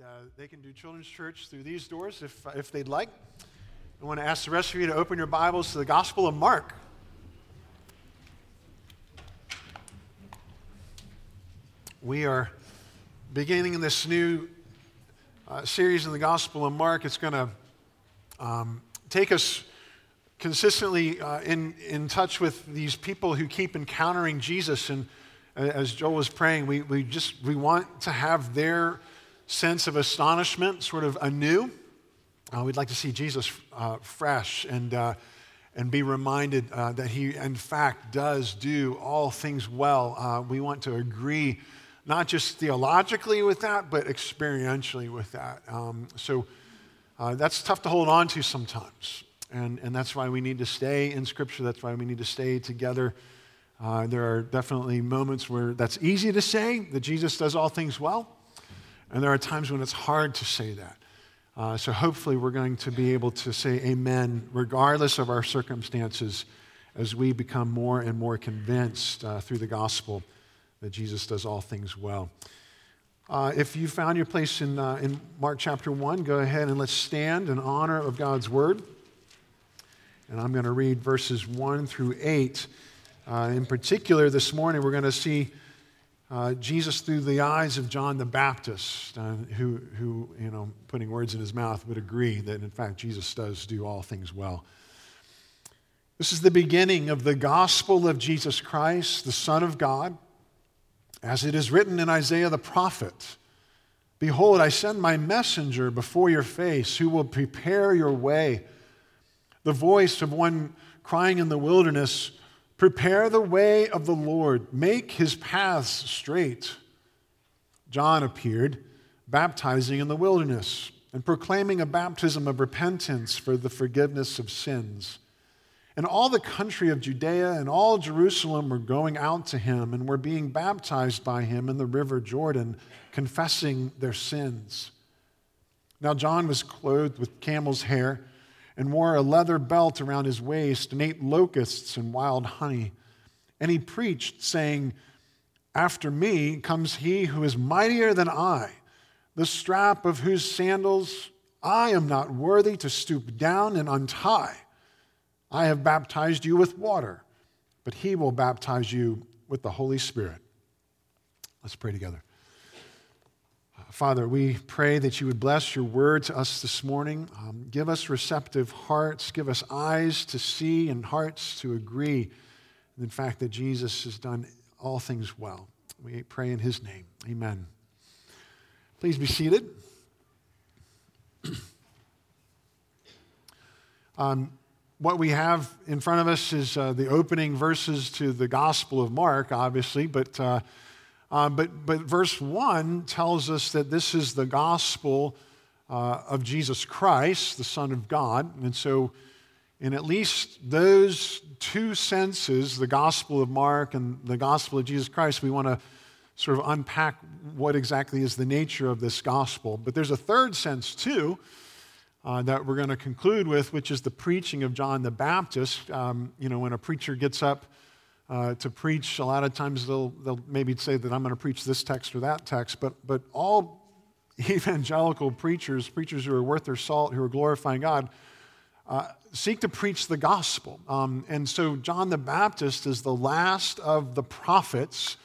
uh, they can do children's church through these doors if, if they'd like. I want to ask the rest of you to open your Bibles to the Gospel of Mark. We are beginning this new uh, series in the Gospel of Mark. It's going to um, take us consistently uh, in, in touch with these people who keep encountering Jesus. And uh, as Joel was praying, we, we just we want to have their sense of astonishment sort of anew. Uh, we'd like to see Jesus uh, fresh and, uh, and be reminded uh, that he, in fact, does do all things well. Uh, we want to agree, not just theologically with that, but experientially with that. Um, so uh, that's tough to hold on to sometimes. And, and that's why we need to stay in Scripture. That's why we need to stay together. there are definitely moments where that's easy to say, that Jesus does all things well. And there are times when it's hard to say that. Uh, so hopefully, we're going to be able to say amen regardless of our circumstances as we become more and more convinced uh, through the gospel that Jesus does all things well. Uh, if you found your place in, uh, in Mark chapter 1, go ahead and let's stand in honor of God's word. And I'm going to read verses 1 through 8. Uh, in particular, this morning, we're going to see uh, Jesus through the eyes of John the Baptist, uh, who, who, you know, putting words in his mouth, would agree that in fact Jesus does do all things well. This is the beginning of the gospel of Jesus Christ, the Son of God, as it is written in Isaiah the prophet Behold, I send my messenger before your face who will prepare your way. The voice of one crying in the wilderness, Prepare the way of the Lord, make his paths straight. John appeared, baptizing in the wilderness and proclaiming a baptism of repentance for the forgiveness of sins. And all the country of Judea and all Jerusalem were going out to him and were being baptized by him in the river Jordan, confessing their sins. Now, John was clothed with camel's hair and wore a leather belt around his waist and ate locusts and wild honey. And he preached, saying, After me comes he who is mightier than I, the strap of whose sandals I am not worthy to stoop down and untie. I have baptized you with water, but he will baptize you with the Holy Spirit. Let's pray together. Father, we pray that you would bless your word to us this morning. Um, give us receptive hearts. Give us eyes to see and hearts to agree in the fact that Jesus has done all things well. We pray in his name. Amen. Please be seated. um, what we have in front of us is uh, the opening verses to the Gospel of Mark, obviously, but. Uh, uh, but, but verse 1 tells us that this is the gospel uh, of Jesus Christ, the Son of God. And so, in at least those two senses, the gospel of Mark and the gospel of Jesus Christ, we want to sort of unpack what exactly is the nature of this gospel. But there's a third sense, too. Uh, that we're going to conclude with, which is the preaching of John the Baptist. Um, you know, when a preacher gets up uh, to preach. A lot of times they'll, they'll maybe say that I'm going to preach this text or that text, but, but all evangelical preachers, preachers who are worth their salt, who are glorifying God, uh, seek to preach the gospel. Um, and so John the Baptist is the last of the prophets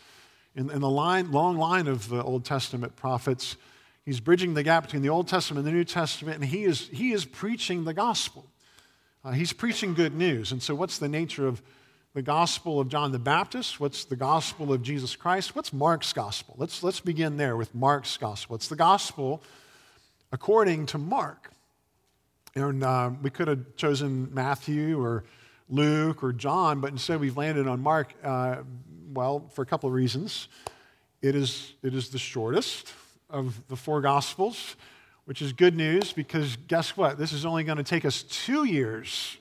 in, in the line, long line of the Old Testament prophets. He's bridging the gap between the Old Testament and the New Testament, and he is, he is preaching the gospel. Uh, he's preaching good news. And so, what's the nature of the gospel of John the Baptist? What's the gospel of Jesus Christ? What's Mark's gospel? Let's, let's begin there with Mark's gospel. It's the gospel according to Mark. And uh, we could have chosen Matthew or Luke or John, but instead we've landed on Mark, uh, well, for a couple of reasons. It is, it is the shortest of the four gospels, which is good news because guess what? This is only going to take us two years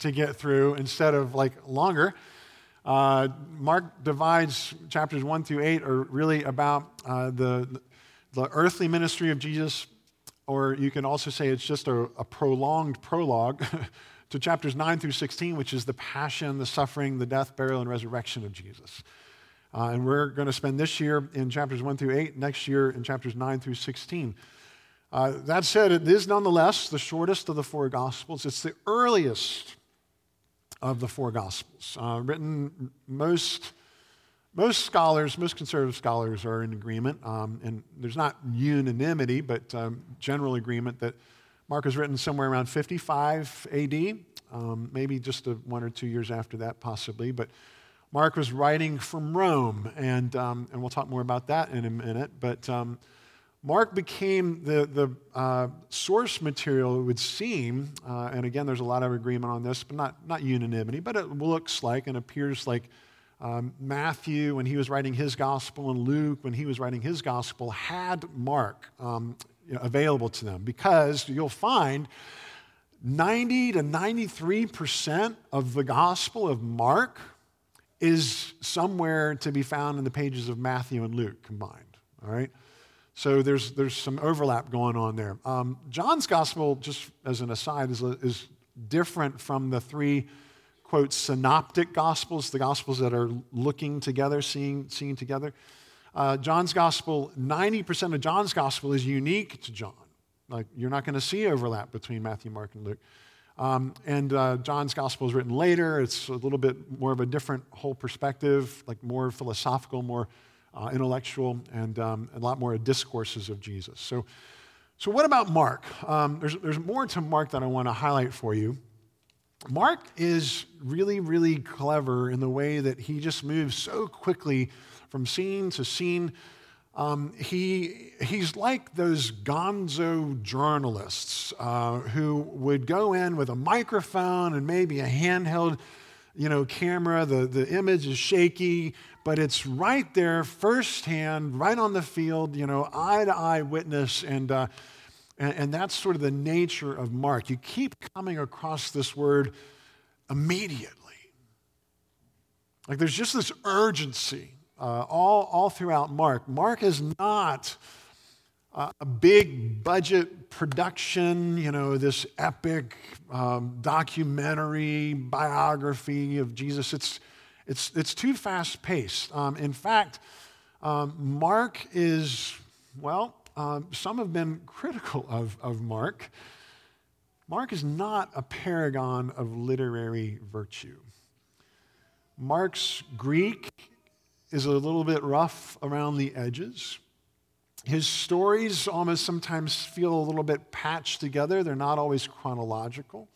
to get through instead of like longer. Uh, Mark divides chapters 1 through 8 are really about uh, the, the earthly ministry of Jesus, or you can also say it's just a, a prolonged prologue to chapters 9 through 16, which is the passion, the suffering, the death, burial, and resurrection of Jesus. Uh, and we're going to spend this year in chapters 1 through 8, next year in chapters 9 through 16. Uh, that said, it is nonetheless the shortest of the four Gospels. It's the earliest of the four Gospels, uh, written most. Most scholars, most conservative scholars are in agreement, um, and there's not unanimity, but um, general agreement that Mark was written somewhere around 55 AD, um, maybe just a, one or two years after that, possibly. But Mark was writing from Rome, and, um, and we'll talk more about that in a minute. But um, Mark became the, the uh, source material, it would seem, uh, and again, there's a lot of agreement on this, but not, not unanimity, but it looks like and appears like um, Matthew, when he was writing his gospel, and Luke, when he was writing his gospel, had Mark um, you know, available to them because you'll find 90 to 93% of the gospel of Mark is somewhere to be found in the pages of Matthew and Luke combined. All right? So there's, there's some overlap going on there. Um, John's gospel, just as an aside, is, is different from the three, quote, synoptic gospels, the gospels that are looking together, seeing, seeing together. Uh, John's gospel, 90% of John's gospel is unique to John. Like, you're not going to see overlap between Matthew, Mark, and Luke. Um, and uh, John's gospel is written later. It's a little bit more of a different whole perspective, like more philosophical, more uh, intellectual, and um, a lot more discourses of Jesus. So, so what about Mark? Um, there's, there's more to Mark that I want to highlight for you. Mark is really, really clever in the way that he just moves so quickly from scene to scene. Um, he, he's like those gonzo journalists uh, who would go in with a microphone and maybe a handheld you know, camera. The, the image is shaky, but it's right there, firsthand, right on the field, you know, eye to eye witness. And, uh, and, and that's sort of the nature of Mark. You keep coming across this word immediately. Like there's just this urgency uh, all, all throughout Mark. Mark is not uh, a big budget production, you know, this epic um, documentary biography of Jesus. It's, it's, it's too fast paced. Um, in fact, um, Mark is, well, um, some have been critical of, of Mark. Mark is not a paragon of literary virtue. Mark's Greek is a little bit rough around the edges. His stories almost sometimes feel a little bit patched together. They're not always chronological.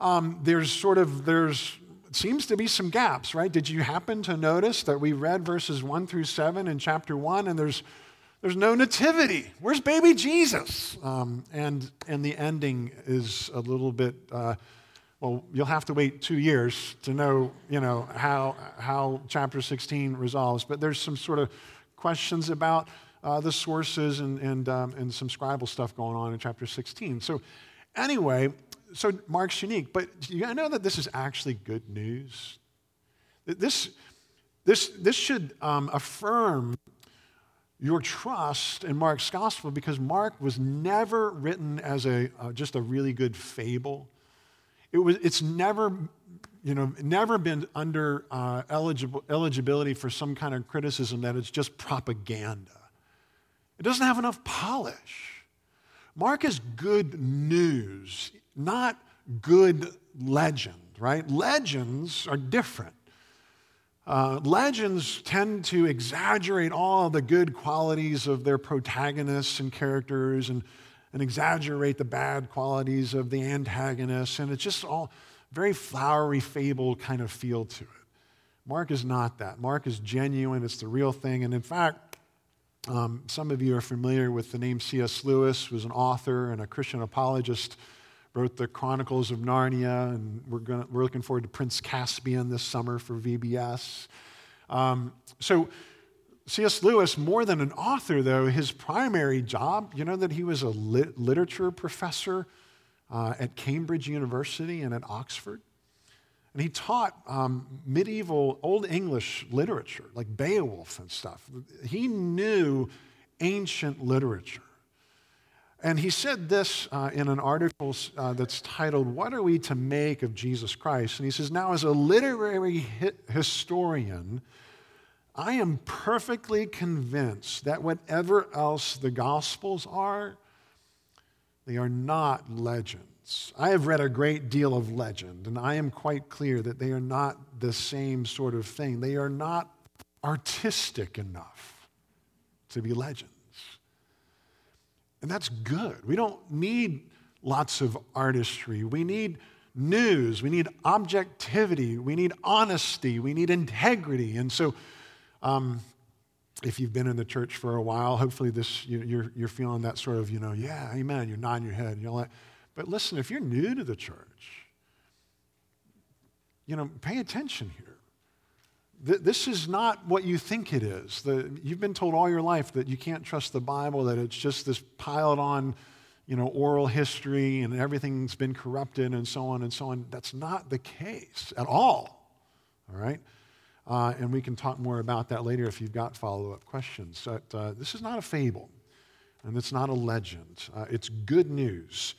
Um, there's sort of, there's, seems to be some gaps, right? Did you happen to notice that we read verses 1 through 7 in chapter 1 and there's, there's no nativity? Where's baby Jesus? Um, and, and the ending is a little bit, uh, well, you'll have to wait two years to know, you know, how, how chapter 16 resolves. But there's some sort of questions about uh, the sources and, and, um, and some scribal stuff going on in chapter 16. So, anyway, so Mark's unique, but you know that this is actually good news. This, this, this should um, affirm your trust in Mark's gospel because Mark was never written as a, uh, just a really good fable. It was, it's never, you know, never been under uh, eligible, eligibility for some kind of criticism that it's just propaganda. It doesn't have enough polish. Mark is good news, not good legend, right? Legends are different. Uh, legends tend to exaggerate all the good qualities of their protagonists and characters and and exaggerate the bad qualities of the antagonists. And it's just all very flowery fable kind of feel to it. Mark is not that. Mark is genuine, it's the real thing. And in fact, um, some of you are familiar with the name C.S. Lewis, who was an author and a Christian apologist, wrote the Chronicles of Narnia, and we're, gonna, we're looking forward to Prince Caspian this summer for VBS. Um, so C.S. Lewis, more than an author, though, his primary job, you know that he was a lit- literature professor uh, at Cambridge University and at Oxford? And he taught um, medieval Old English literature, like Beowulf and stuff. He knew ancient literature. And he said this uh, in an article uh, that's titled, What Are We to Make of Jesus Christ? And he says, Now, as a literary hi- historian, I am perfectly convinced that whatever else the Gospels are, they are not legends. I have read a great deal of legend, and I am quite clear that they are not the same sort of thing. They are not artistic enough to be legends. And that's good. We don't need lots of artistry. We need news. We need objectivity. We need honesty. We need integrity. And so, um, if you've been in the church for a while, hopefully this you, you're, you're feeling that sort of, you know, yeah, amen. You're nodding your head. and You're like, but listen, if you're new to the church, you know, pay attention here. This is not what you think it is. The, you've been told all your life that you can't trust the Bible, that it's just this piled on, you know, oral history and everything's been corrupted and so on and so on. That's not the case at all. All right? Uh, and we can talk more about that later if you've got follow up questions. But uh, this is not a fable, and it's not a legend. Uh, it's good news.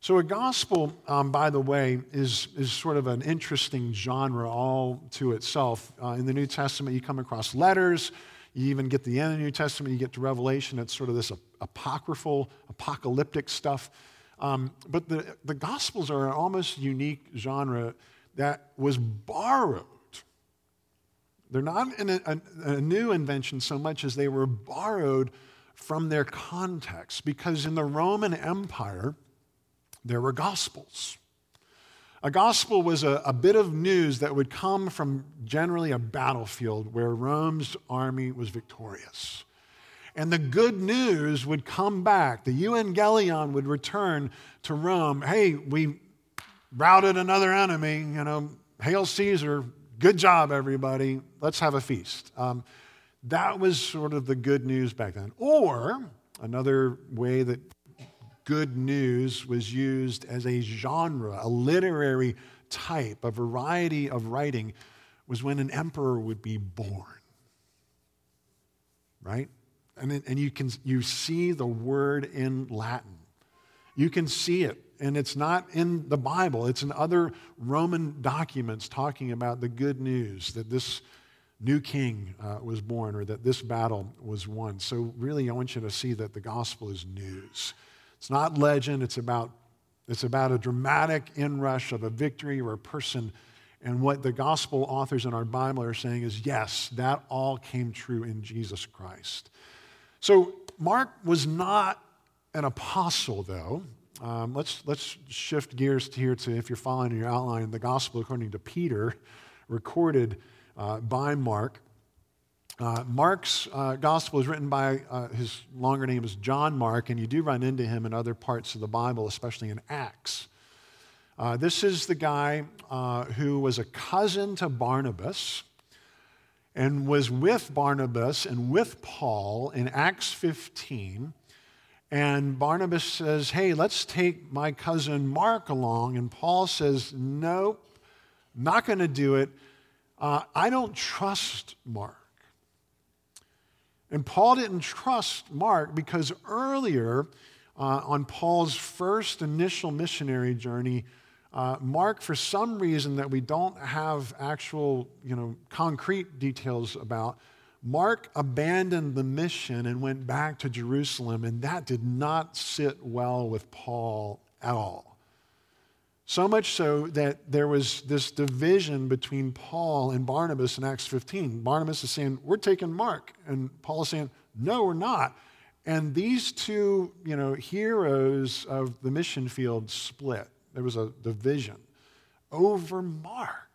So, a gospel, um, by the way, is, is sort of an interesting genre all to itself. Uh, in the New Testament, you come across letters. You even get the end of the New Testament, you get to Revelation. It's sort of this apocryphal, apocalyptic stuff. Um, but the, the Gospels are an almost unique genre that was borrowed. They're not a, a, a new invention so much as they were borrowed from their context. Because in the Roman Empire, there were gospels. A gospel was a, a, bit of news that would come from generally a battlefield where Rome's army was victorious. And the good news would come back. The euangelion would return to Rome. Hey, we routed another enemy. You know, hail Caesar. Good job, everybody. Let's have a feast. Um, that was sort of the good news back then. Or another way that good news was used as a genre, a literary type, a variety of writing, was when an emperor would be born. Right? And, and you can you see the word in Latin. You can see it, and it's not in the Bible, it's in other Roman documents talking about the good news that this new king uh, was born or that this battle was won. So, really, I want you to see that the gospel is news. It's not legend, it's about, it's about a dramatic inrush of a victory or a person. And what the gospel authors in our Bible are saying is yes, that all came true in Jesus Christ. So, Mark was not an apostle, though. Um, let's, let's shift gears here to, if you're following your outline, the gospel according to Peter, recorded uh, by Mark. Uh, Mark's uh, gospel is written by uh, his longer name is John Mark, and you do run into him in other parts of the Bible, especially in Acts. Uh, this is the guy uh, who was a cousin to Barnabas and was with Barnabas and with Paul in Acts 15. And Barnabas says, Hey, let's take my cousin Mark along. And Paul says, Nope, not going to do it. I don't trust Mark. And Paul didn't trust Mark because earlier uh, on Paul's first initial missionary journey, uh, Mark, for some reason that we don't have actual, you know, concrete details about, Mark abandoned the mission and went back to Jerusalem, and that did not sit well with Paul at all. So much so that there was this division between Paul and Barnabas in Acts 15. Barnabas is saying, We're taking Mark. And Paul is saying, No, we're not. And these two, you know, heroes of the mission field split. There was a division over Mark.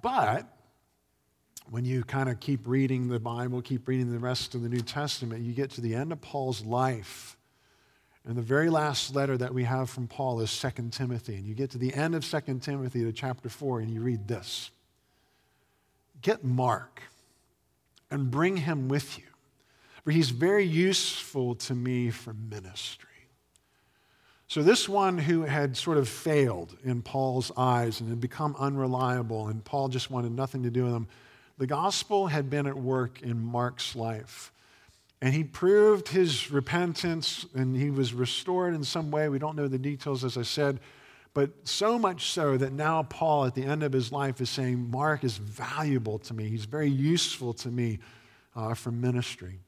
But when you kind of keep reading the Bible, keep reading the rest of the New Testament, you get to the end of Paul's life and the very last letter that we have from Paul is 2 Timothy. And you get to the end of 2 Timothy to chapter 4 and you read this Get Mark and bring him with you, for he's very useful to me for ministry. So, this one who had sort of failed in Paul's eyes and had become unreliable, and Paul just wanted nothing to do with him, the gospel had been at work in Mark's life. And he proved his repentance and he was restored in some way. We don't know the details, as I said. But so much so that now Paul, at the end of his life, is saying, Mark is valuable to me. He's very useful to me uh, for ministry.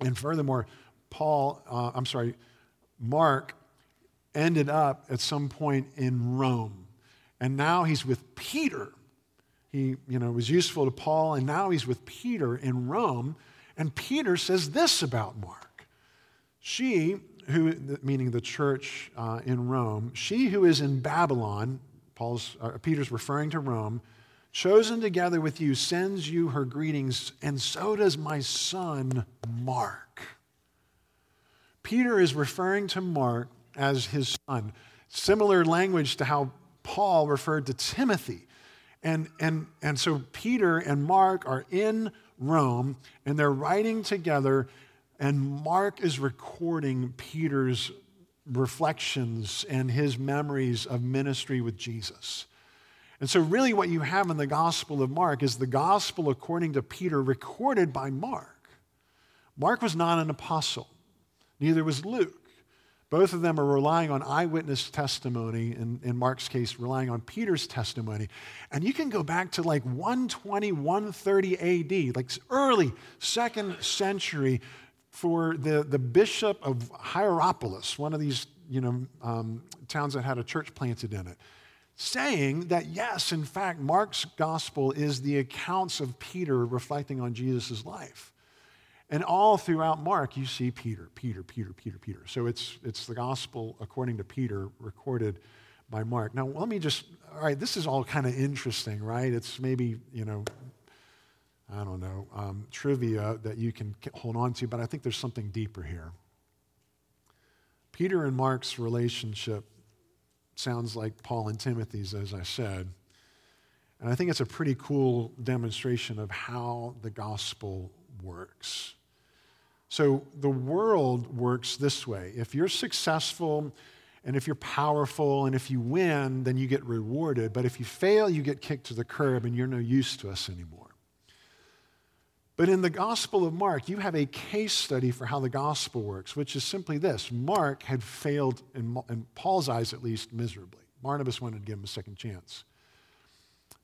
And furthermore, Paul, uh, I'm sorry, Mark ended up at some point in Rome. And now he's with Peter. He, you know, was useful to Paul, and now he's with Peter in Rome. And Peter says this about Mark. She, who, meaning the church uh, in Rome, she who is in Babylon, Paul's, uh, Peter's referring to Rome, chosen together with you, sends you her greetings, and so does my son Mark. Peter is referring to Mark as his son. Similar language to how Paul referred to Timothy. And, and, and so Peter and Mark are in Rome and they're writing together, and Mark is recording Peter's reflections and his memories of ministry with Jesus. And so, really, what you have in the Gospel of Mark is the Gospel according to Peter recorded by Mark. Mark was not an apostle, neither was Luke. Both of them are relying on eyewitness testimony, in, in Mark's case, relying on Peter's testimony. And you can go back to like 120, 130 AD, like early second century, for the, the bishop of Hierapolis, one of these you know, um, towns that had a church planted in it, saying that yes, in fact, Mark's gospel is the accounts of Peter reflecting on Jesus' life. And all throughout Mark, you see Peter, Peter, Peter, Peter, Peter. So it's, it's the gospel according to Peter recorded by Mark. Now, let me just, all right, this is all kind of interesting, right? It's maybe, you know, I don't know, um, trivia that you can hold on to, but I think there's something deeper here. Peter and Mark's relationship sounds like Paul and Timothy's, as I said. And I think it's a pretty cool demonstration of how the gospel works. So the world works this way. If you're successful and if you're powerful and if you win, then you get rewarded. But if you fail, you get kicked to the curb and you're no use to us anymore. But in the Gospel of Mark, you have a case study for how the gospel works, which is simply this Mark had failed, in, in Paul's eyes at least, miserably. Barnabas wanted to give him a second chance.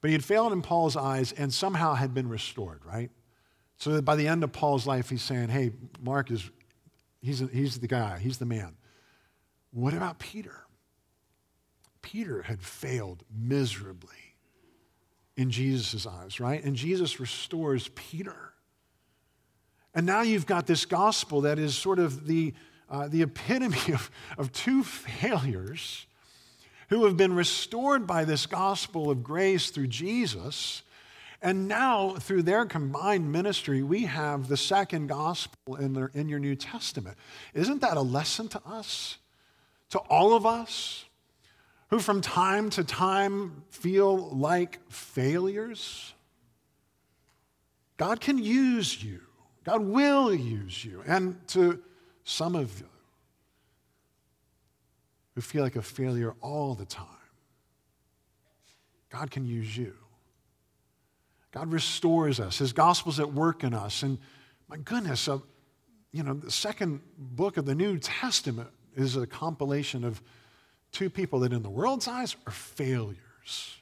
But he had failed in Paul's eyes and somehow had been restored, right? So that by the end of Paul's life, he's saying, hey, Mark is, he's, he's the guy, he's the man. What about Peter? Peter had failed miserably in Jesus' eyes, right? And Jesus restores Peter. And now you've got this gospel that is sort of the, uh, the epitome of, of two failures who have been restored by this gospel of grace through Jesus and now, through their combined ministry, we have the second gospel in, their, in your New Testament. Isn't that a lesson to us? To all of us who from time to time feel like failures? God can use you. God will use you. And to some of you who feel like a failure all the time, God can use you. God restores us. His gospel's at work in us. And my goodness, uh, you know, the second book of the New Testament is a compilation of two people that in the world's eyes are failures,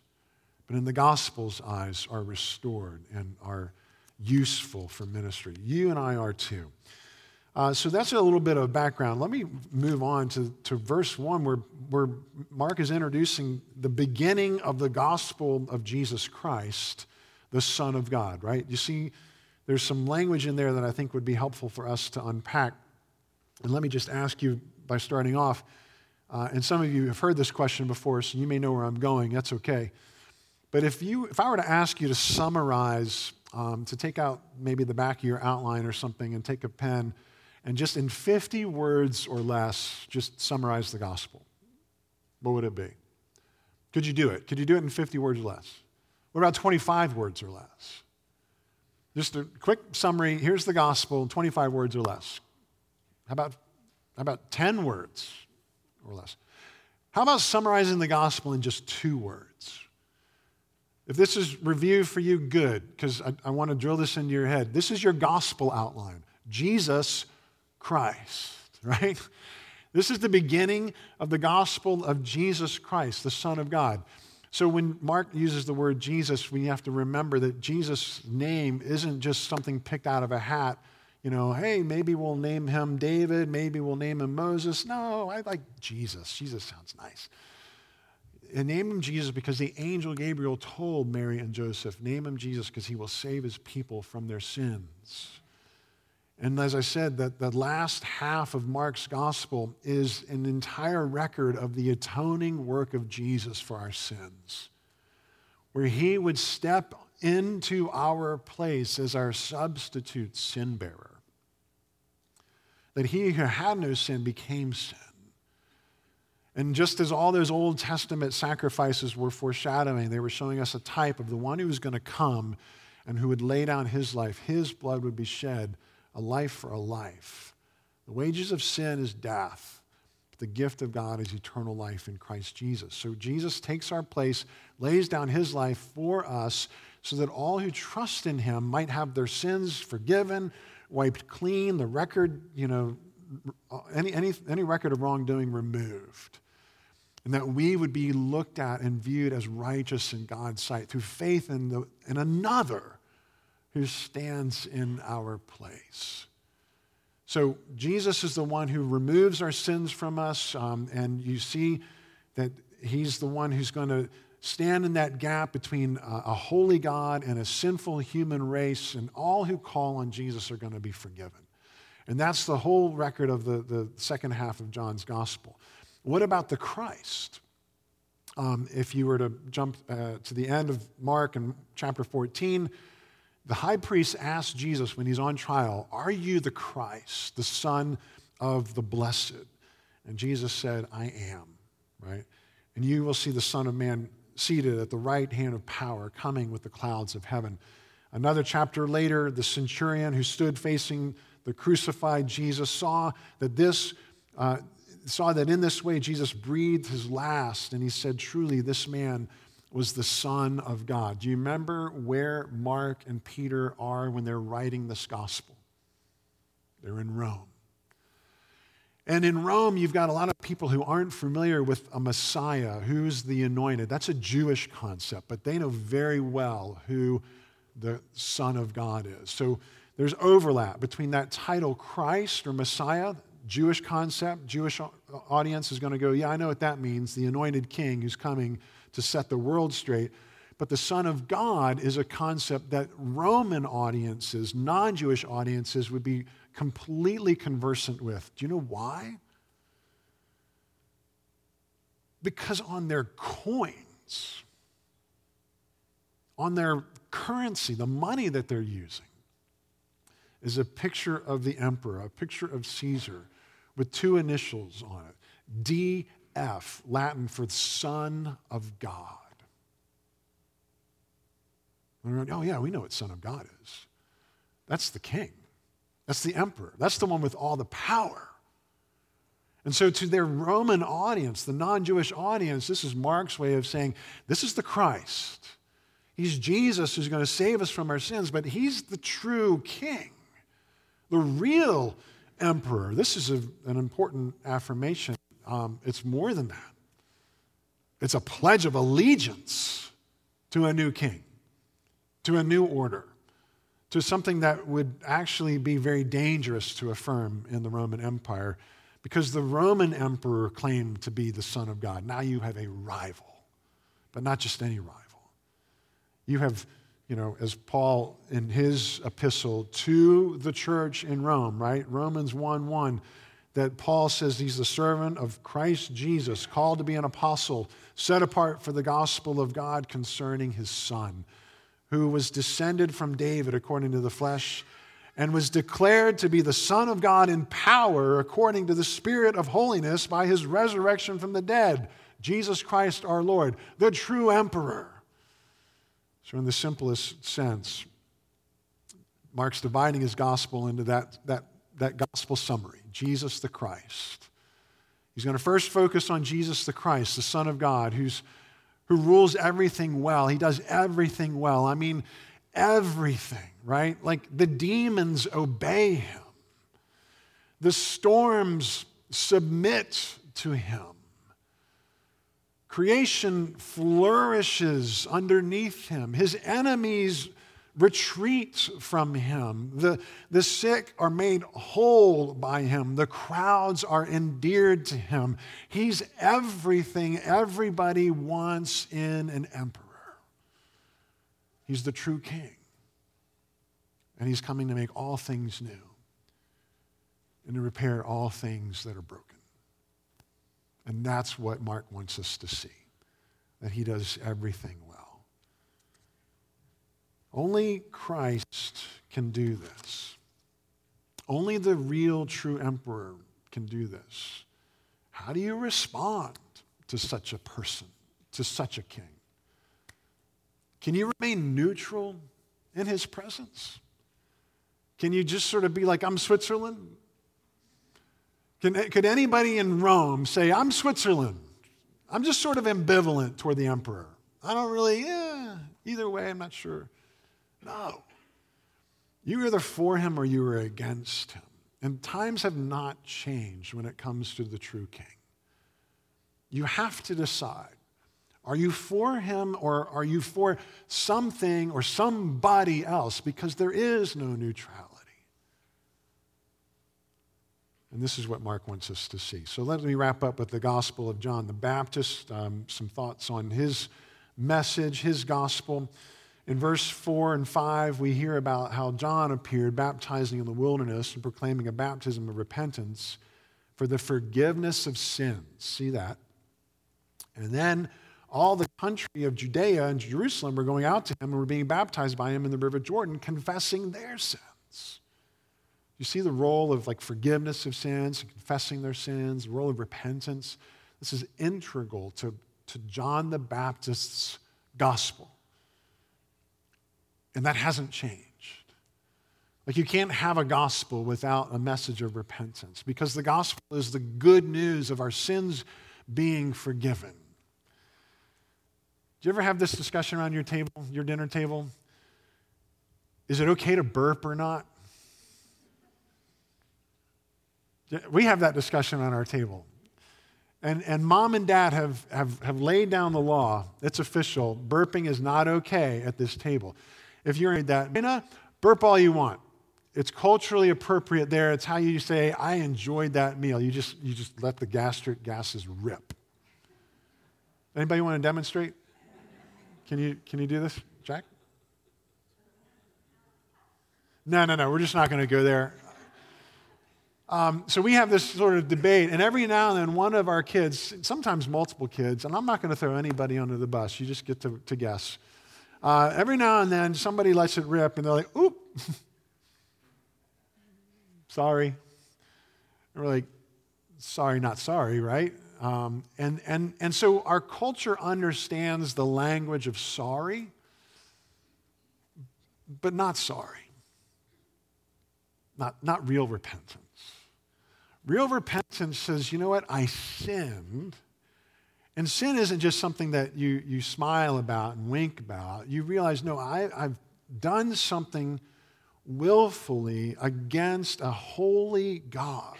but in the gospel's eyes are restored and are useful for ministry. You and I are too. Uh, so that's a little bit of background. Let me move on to, to verse 1, where, where Mark is introducing the beginning of the gospel of Jesus Christ the Son of God, right? You see, there's some language in there that I think would be helpful for us to unpack. And let me just ask you by starting off, uh, and some of you have heard this question before, so you may know where I'm going. That's okay. But if, you, if I were to ask you to summarize, um, to take out maybe the back of your outline or something and take a pen and just in 50 words or less, just summarize the gospel, what would it be? Could you do it? Could you do it in 50 words or less? What about 25 words or less? Just a quick summary. Here's the gospel, 25 words or less. How about, how about 10 words or less? How about summarizing the gospel in just two words? If this is review for you, good, because I, I want to drill this into your head. This is your gospel outline Jesus Christ, right? This is the beginning of the gospel of Jesus Christ, the Son of God. So when Mark uses the word Jesus, we have to remember that Jesus' name isn't just something picked out of a hat. You know, hey, maybe we'll name him David, maybe we'll name him Moses. No, I like Jesus. Jesus sounds nice. And name him Jesus because the angel Gabriel told Mary and Joseph, name him Jesus because he will save his people from their sins. And as I said, that the last half of Mark's gospel is an entire record of the atoning work of Jesus for our sins, where he would step into our place as our substitute sin bearer. That he who had no sin became sin. And just as all those Old Testament sacrifices were foreshadowing, they were showing us a type of the one who was going to come and who would lay down his life, his blood would be shed a life for a life. The wages of sin is death. But the gift of God is eternal life in Christ Jesus. So Jesus takes our place, lays down his life for us so that all who trust in him might have their sins forgiven, wiped clean, the record, you know, any, any, any record of wrongdoing removed. And that we would be looked at and viewed as righteous in God's sight through faith in, the, in another who stands in our place. So Jesus is the one who removes our sins from us, um, and you see that he's the one who's going to stand in that gap between a, a holy God and a sinful human race, and all who call on Jesus are going to be forgiven. And that's the whole record of the, the second half of John's gospel. What about the Christ? Um, if you were to jump uh, to the end of Mark and chapter 14, the high priest asked Jesus when he's on trial, Are you the Christ, the Son of the Blessed? And Jesus said, I am, right? And you will see the Son of Man seated at the right hand of power, coming with the clouds of heaven. Another chapter later, the centurion who stood facing the crucified Jesus saw that this. Uh, saw that in this way Jesus breathed his last, and he said, Truly, this man was the Son of God. Do you remember where Mark and Peter are when they're writing this gospel? They're in Rome. And in Rome, you've got a lot of people who aren't familiar with a Messiah, who's the anointed. That's a Jewish concept, but they know very well who the Son of God is. So there's overlap between that title, Christ or Messiah, Jewish concept. Jewish audience is going to go, yeah, I know what that means, the anointed king who's coming to set the world straight. But the Son of God is a concept that Roman audiences, non Jewish audiences, would be completely conversant with. Do you know why? Because on their coins, on their currency, the money that they're using, is a picture of the emperor, a picture of Caesar with two initials on it DF, Latin for Son of God. Oh, yeah, we know what Son of God is. That's the king. That's the emperor. That's the one with all the power. And so, to their Roman audience, the non Jewish audience, this is Mark's way of saying, This is the Christ. He's Jesus who's going to save us from our sins, but he's the true king, the real emperor. This is a, an important affirmation. Um, it's more than that, it's a pledge of allegiance to a new king, to a new order, to something that would actually be very dangerous to affirm in the Roman Empire because the Roman emperor claimed to be the Son of God. Now you have a rival, but not just any rival. You have you know, as Paul in his epistle to the church in Rome, right? Romans 1 1, that Paul says he's the servant of Christ Jesus, called to be an apostle, set apart for the gospel of God concerning his son, who was descended from David according to the flesh and was declared to be the Son of God in power according to the Spirit of holiness by his resurrection from the dead, Jesus Christ our Lord, the true emperor. So, in the simplest sense, Mark's dividing his gospel into that, that, that gospel summary Jesus the Christ. He's going to first focus on Jesus the Christ, the Son of God, who's, who rules everything well. He does everything well. I mean, everything, right? Like the demons obey him, the storms submit to him. Creation flourishes underneath him. His enemies retreat from him. The, the sick are made whole by him. The crowds are endeared to him. He's everything everybody wants in an emperor. He's the true king. And he's coming to make all things new and to repair all things that are broken. And that's what Mark wants us to see that he does everything. Only Christ can do this. Only the real, true emperor can do this. How do you respond to such a person, to such a king? Can you remain neutral in his presence? Can you just sort of be like, I'm Switzerland? Can, could anybody in Rome say, I'm Switzerland? I'm just sort of ambivalent toward the emperor. I don't really, yeah, either way, I'm not sure. No. You're either for him or you are against him. And times have not changed when it comes to the true king. You have to decide are you for him or are you for something or somebody else? Because there is no neutrality. And this is what Mark wants us to see. So let me wrap up with the Gospel of John the Baptist, um, some thoughts on his message, his gospel. In verse 4 and 5, we hear about how John appeared baptizing in the wilderness and proclaiming a baptism of repentance for the forgiveness of sins. See that? And then all the country of Judea and Jerusalem were going out to him and were being baptized by him in the river Jordan, confessing their sins. You see the role of like forgiveness of sins, confessing their sins, the role of repentance. This is integral to, to John the Baptist's gospel. And that hasn't changed. Like, you can't have a gospel without a message of repentance because the gospel is the good news of our sins being forgiven. Do you ever have this discussion around your table, your dinner table? Is it okay to burp or not? We have that discussion on our table. And, and mom and dad have, have, have laid down the law. It's official. Burping is not okay at this table. If you're in that, burp all you want. It's culturally appropriate there. It's how you say, I enjoyed that meal. You just, you just let the gastric gases rip. Anybody want to demonstrate? Can you, can you do this, Jack? No, no, no. We're just not going to go there. Um, so we have this sort of debate, and every now and then, one of our kids, sometimes multiple kids, and I'm not going to throw anybody under the bus, you just get to, to guess. Uh, every now and then, somebody lets it rip, and they're like, oop, sorry. And we're like, sorry, not sorry, right? Um, and, and, and so our culture understands the language of sorry, but not sorry. Not, not real repentance. Real repentance says, you know what, I sinned. And sin isn't just something that you, you smile about and wink about. You realize, no, I, I've done something willfully against a holy God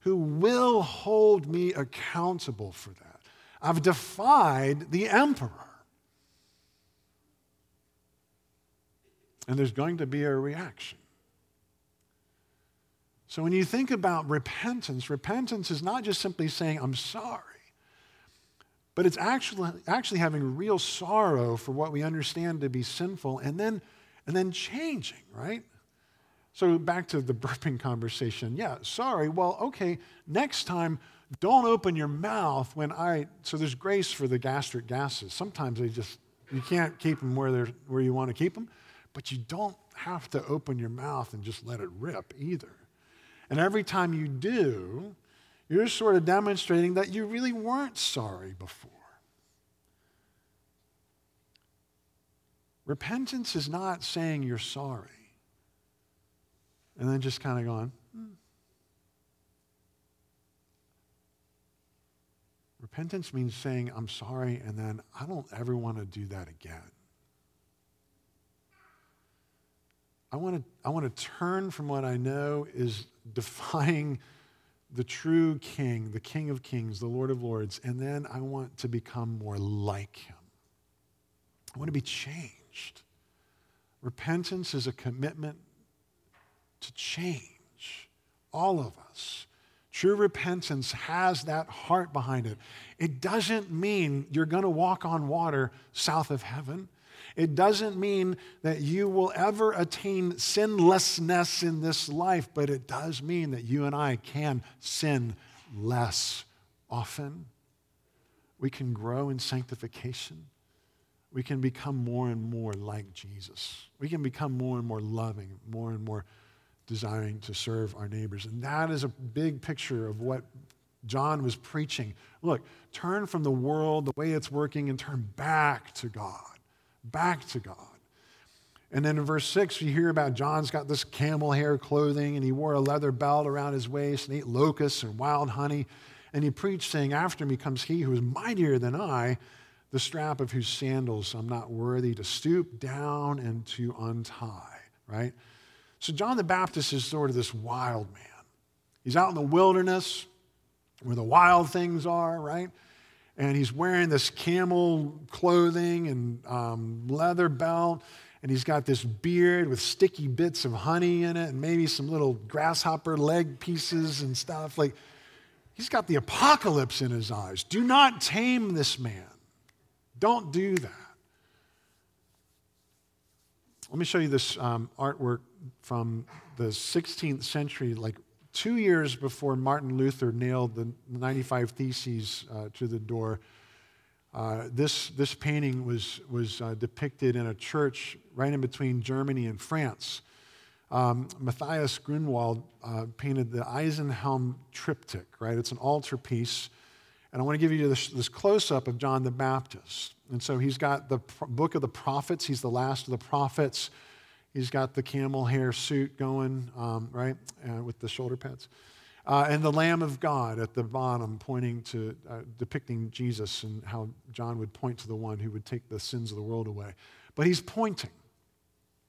who will hold me accountable for that. I've defied the emperor. And there's going to be a reaction. So when you think about repentance, repentance is not just simply saying, I'm sorry, but it's actually, actually having real sorrow for what we understand to be sinful and then, and then changing, right? So back to the burping conversation. Yeah, sorry. Well, okay, next time, don't open your mouth when I. So there's grace for the gastric gases. Sometimes they just, you can't keep them where, they're, where you want to keep them, but you don't have to open your mouth and just let it rip either. And every time you do, you're sort of demonstrating that you really weren't sorry before. Repentance is not saying you're sorry and then just kind of going, hmm. Repentance means saying, I'm sorry, and then I don't ever want to do that again. I want to, I want to turn from what I know is defying the true King, the King of Kings, the Lord of Lords, and then I want to become more like him. I want to be changed. Repentance is a commitment to change all of us. True repentance has that heart behind it. It doesn't mean you're going to walk on water south of heaven. It doesn't mean that you will ever attain sinlessness in this life, but it does mean that you and I can sin less often. We can grow in sanctification. We can become more and more like Jesus. We can become more and more loving, more and more desiring to serve our neighbors. And that is a big picture of what John was preaching. Look, turn from the world, the way it's working, and turn back to God. Back to God. And then in verse 6, you hear about John's got this camel hair clothing, and he wore a leather belt around his waist, and ate locusts and wild honey. And he preached, saying, After me comes he who is mightier than I, the strap of whose sandals I'm not worthy to stoop down and to untie, right? So John the Baptist is sort of this wild man. He's out in the wilderness where the wild things are, right? And he's wearing this camel clothing and um, leather belt. And he's got this beard with sticky bits of honey in it and maybe some little grasshopper leg pieces and stuff. Like, he's got the apocalypse in his eyes. Do not tame this man. Don't do that. Let me show you this um, artwork from the 16th century, like two years before Martin Luther nailed the 95 Theses uh, to the door. Uh, this, this painting was, was uh, depicted in a church right in between Germany and France. Um, Matthias Grunewald uh, painted the Isenheim triptych, right? It's an altarpiece. And I want to give you this, this close up of John the Baptist. And so he's got the book of the prophets, he's the last of the prophets. He's got the camel hair suit going, um, right, uh, with the shoulder pads. Uh, and the Lamb of God at the bottom, pointing to, uh, depicting Jesus and how John would point to the one who would take the sins of the world away. But he's pointing.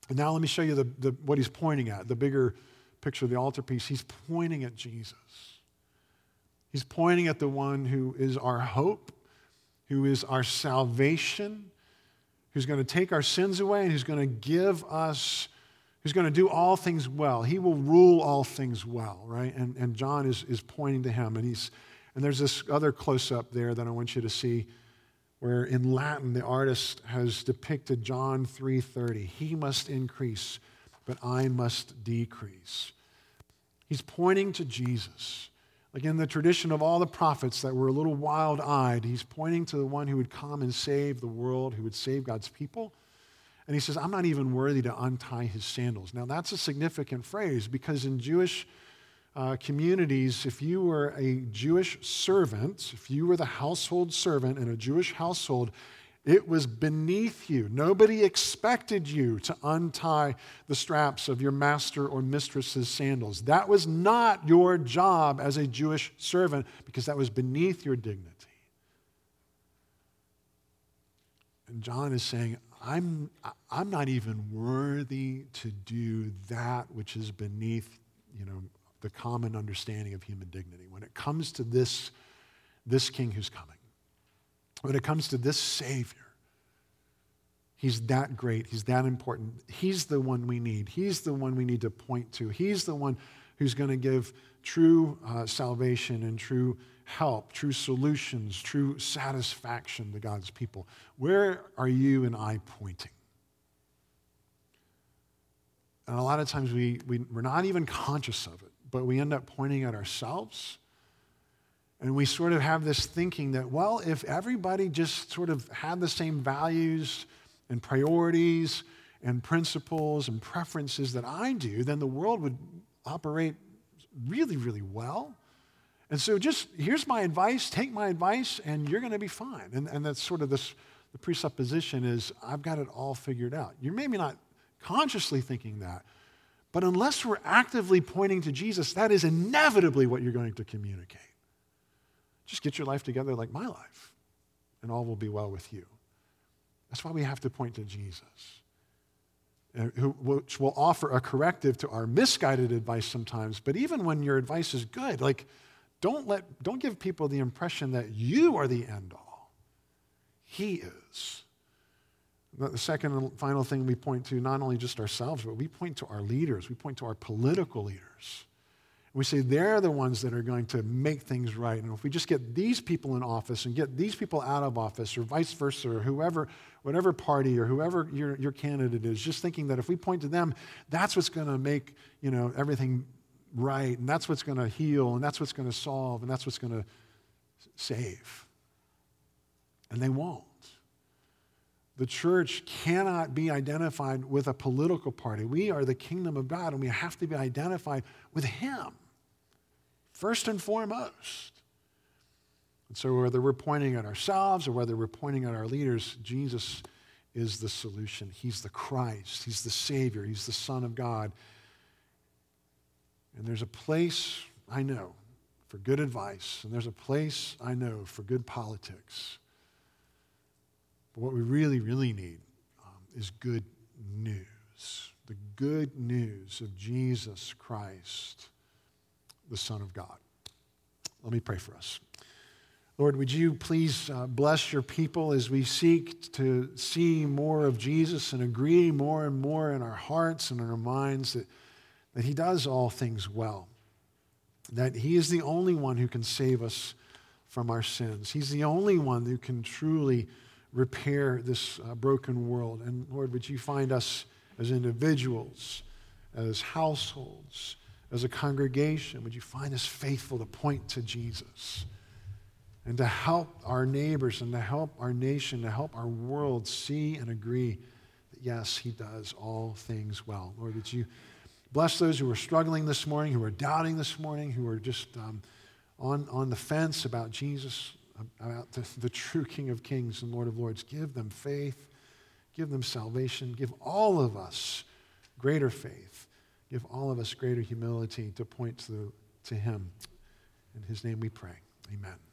And now let me show you the, the, what he's pointing at, the bigger picture of the altarpiece. He's pointing at Jesus. He's pointing at the one who is our hope, who is our salvation, who's going to take our sins away and who's going to give us, who's going to do all things well. He will rule all things well, right? And, and John is, is pointing to him. And, he's, and there's this other close up there that I want you to see where in Latin the artist has depicted John 3:30. He must increase, but I must decrease. He's pointing to Jesus. Like in the tradition of all the prophets that were a little wild eyed, he's pointing to the one who would come and save the world, who would save God's people. And he says, I'm not even worthy to untie his sandals. Now, that's a significant phrase because in Jewish uh, communities, if you were a Jewish servant, if you were the household servant in a Jewish household, it was beneath you. Nobody expected you to untie the straps of your master or mistress's sandals. That was not your job as a Jewish servant because that was beneath your dignity. And John is saying, I'm, I'm not even worthy to do that which is beneath, you know, the common understanding of human dignity. When it comes to this, this king who's coming, when it comes to this Savior, He's that great. He's that important. He's the one we need. He's the one we need to point to. He's the one who's going to give true uh, salvation and true help, true solutions, true satisfaction to God's people. Where are you and I pointing? And a lot of times we, we, we're not even conscious of it, but we end up pointing at ourselves and we sort of have this thinking that, well, if everybody just sort of had the same values and priorities and principles and preferences that I do, then the world would operate really, really well. And so just here's my advice, take my advice, and you're going to be fine. And, and that's sort of this the presupposition is I've got it all figured out. You're maybe not consciously thinking that, but unless we're actively pointing to Jesus, that is inevitably what you're going to communicate. Just get your life together like my life, and all will be well with you. That's why we have to point to Jesus, which will offer a corrective to our misguided advice sometimes. But even when your advice is good, like, don't, let, don't give people the impression that you are the end all. He is. The second and final thing we point to, not only just ourselves, but we point to our leaders, we point to our political leaders. We say they're the ones that are going to make things right. And if we just get these people in office and get these people out of office, or vice versa, or whoever, whatever party or whoever your, your candidate is, just thinking that if we point to them, that's what's going to make you know, everything right, and that's what's going to heal, and that's what's going to solve, and that's what's going to save. And they won't. The church cannot be identified with a political party. We are the kingdom of God, and we have to be identified with Him first and foremost. And so, whether we're pointing at ourselves or whether we're pointing at our leaders, Jesus is the solution. He's the Christ, He's the Savior, He's the Son of God. And there's a place, I know, for good advice, and there's a place, I know, for good politics. But what we really, really need um, is good news the good news of Jesus Christ the Son of God. Let me pray for us. Lord, would you please uh, bless your people as we seek to see more of Jesus and agree more and more in our hearts and in our minds that, that he does all things well, that he is the only one who can save us from our sins. He's the only one who can truly repair this uh, broken world. And Lord, would you find us as individuals, as households, as a congregation, would you find us faithful to point to Jesus and to help our neighbors and to help our nation, to help our world see and agree that yes, He does all things well. Lord, would you bless those who are struggling this morning, who are doubting this morning, who are just um, on, on the fence about Jesus, about the, the true King of Kings and Lord of Lords. Give them faith, give them salvation, give all of us greater faith give all of us greater humility to point to, to Him. In His name we pray. Amen.